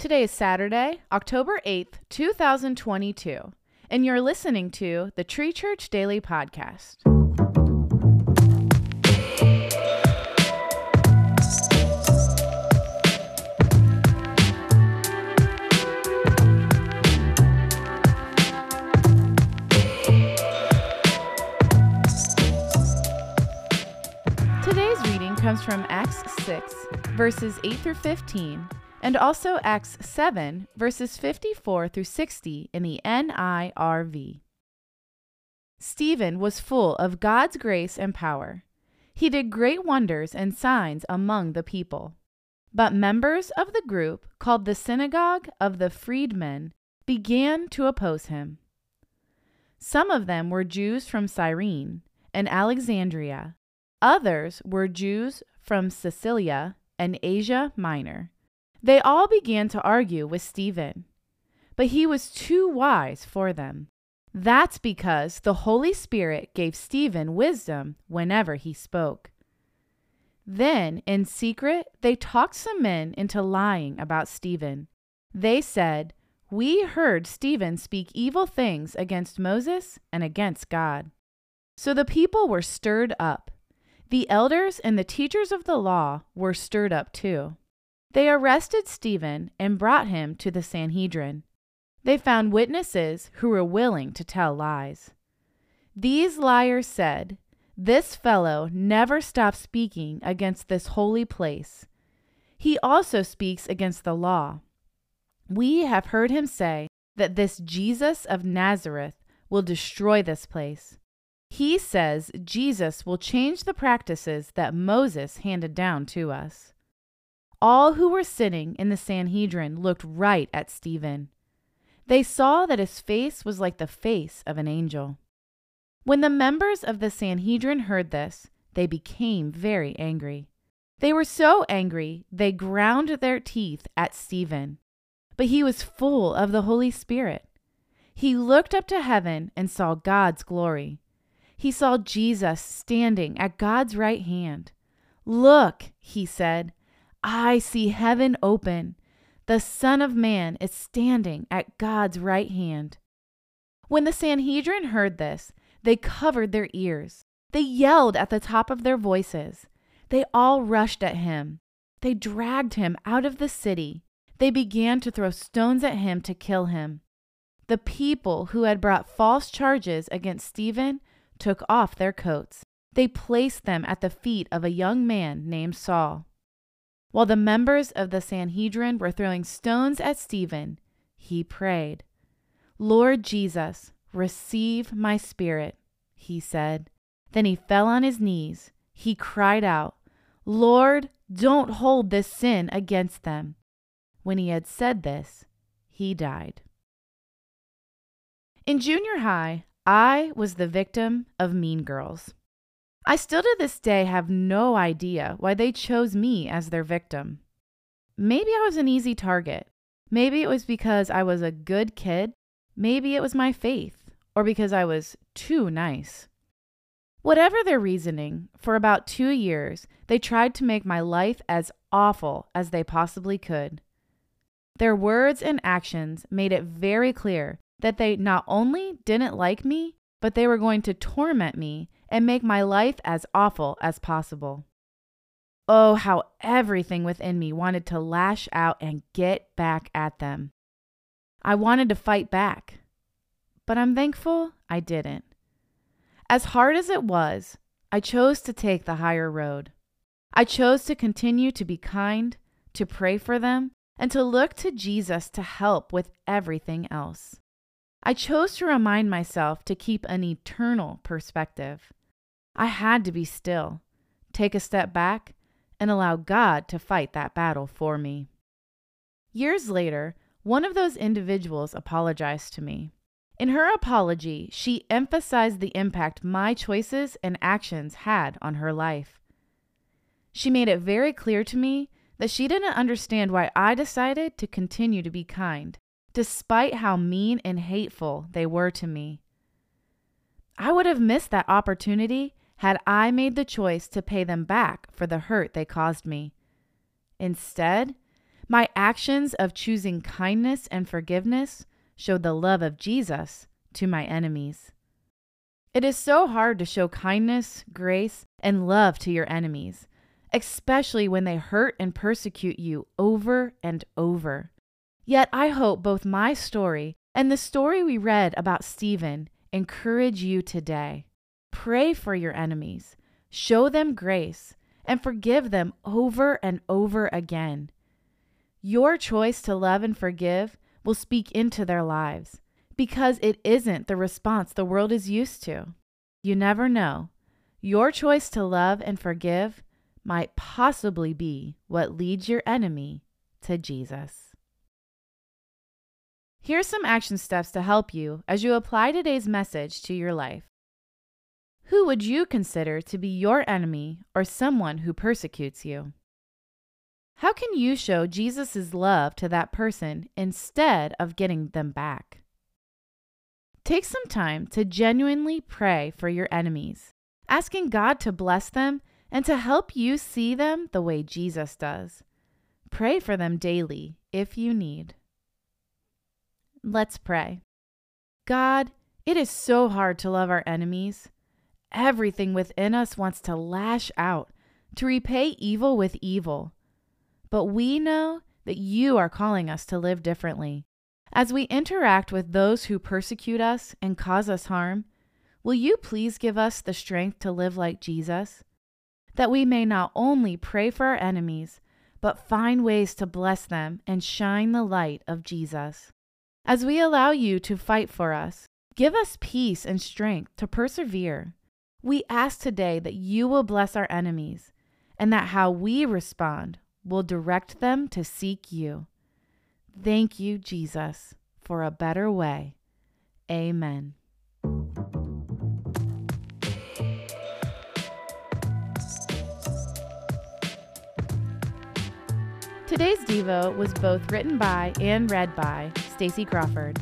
Today is Saturday, October 8th, 2022, and you're listening to the Tree Church Daily Podcast. Today's reading comes from Acts 6, verses 8 through 15 and also Acts 7, verses 54 through 60 in the NIRV. Stephen was full of God's grace and power. He did great wonders and signs among the people. But members of the group called the Synagogue of the Freedmen began to oppose him. Some of them were Jews from Cyrene and Alexandria, others were Jews from Cilicia and Asia Minor they all began to argue with Stephen, but he was too wise for them. That's because the Holy Spirit gave Stephen wisdom whenever he spoke. Then, in secret, they talked some men into lying about Stephen. They said, We heard Stephen speak evil things against Moses and against God. So the people were stirred up. The elders and the teachers of the law were stirred up too. They arrested Stephen and brought him to the Sanhedrin. They found witnesses who were willing to tell lies. These liars said, This fellow never stops speaking against this holy place. He also speaks against the law. We have heard him say that this Jesus of Nazareth will destroy this place. He says Jesus will change the practices that Moses handed down to us. All who were sitting in the Sanhedrin looked right at Stephen. They saw that his face was like the face of an angel. When the members of the Sanhedrin heard this, they became very angry. They were so angry they ground their teeth at Stephen. But he was full of the Holy Spirit. He looked up to heaven and saw God's glory. He saw Jesus standing at God's right hand. Look, he said, I see heaven open. The Son of Man is standing at God's right hand. When the Sanhedrin heard this, they covered their ears. They yelled at the top of their voices. They all rushed at him. They dragged him out of the city. They began to throw stones at him to kill him. The people who had brought false charges against Stephen took off their coats. They placed them at the feet of a young man named Saul. While the members of the Sanhedrin were throwing stones at Stephen, he prayed, Lord Jesus, receive my spirit, he said. Then he fell on his knees. He cried out, Lord, don't hold this sin against them. When he had said this, he died. In junior high, I was the victim of mean girls. I still to this day have no idea why they chose me as their victim. Maybe I was an easy target. Maybe it was because I was a good kid. Maybe it was my faith, or because I was too nice. Whatever their reasoning, for about two years, they tried to make my life as awful as they possibly could. Their words and actions made it very clear that they not only didn't like me, but they were going to torment me and make my life as awful as possible. Oh, how everything within me wanted to lash out and get back at them. I wanted to fight back, but I'm thankful I didn't. As hard as it was, I chose to take the higher road. I chose to continue to be kind, to pray for them, and to look to Jesus to help with everything else. I chose to remind myself to keep an eternal perspective. I had to be still, take a step back, and allow God to fight that battle for me. Years later, one of those individuals apologized to me. In her apology, she emphasized the impact my choices and actions had on her life. She made it very clear to me that she didn't understand why I decided to continue to be kind, despite how mean and hateful they were to me. I would have missed that opportunity had I made the choice to pay them back for the hurt they caused me. Instead, My actions of choosing kindness and forgiveness showed the love of Jesus to my enemies. It is so hard to show kindness, grace, and love to your enemies, especially when they hurt and persecute you over and over. Yet I hope both my story and the story we read about Stephen encourage you today. Pray for your enemies, show them grace, and forgive them over and over again. Your choice to love and forgive will speak into their lives because it isn't the response the world is used to. You never know. Your choice to love and forgive might possibly be what leads your enemy to Jesus. Here's some action steps to help you as you apply today's message to your life. Who would you consider to be your enemy or someone who persecutes you? How can you show Jesus' love to that person instead of getting them back? Take some time to genuinely pray for your enemies, asking God to bless them and to help you see them the way Jesus does. Pray for them daily if you need. Let's pray. God, it is so hard to love our enemies. Everything within us wants to lash out, to repay evil with evil. But we know that you are calling us to live differently. As we interact with those who persecute us and cause us harm, will you please give us the strength to live like Jesus? That we may not only pray for our enemies, but find ways to bless them and shine the light of Jesus. As we allow you to fight for us, give us peace and strength to persevere. We ask today that you will bless our enemies and that how we respond will direct them to seek you. Thank you, Jesus, for a better way. Amen. Today's Devo was both written by and read by Stacy Crawford.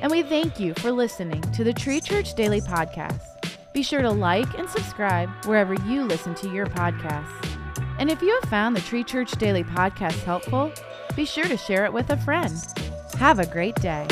And we thank you for listening to the Tree Church Daily Podcast. Be sure to like and subscribe wherever you listen to your podcasts. And if you have found the Tree Church Daily podcast helpful, be sure to share it with a friend. Have a great day.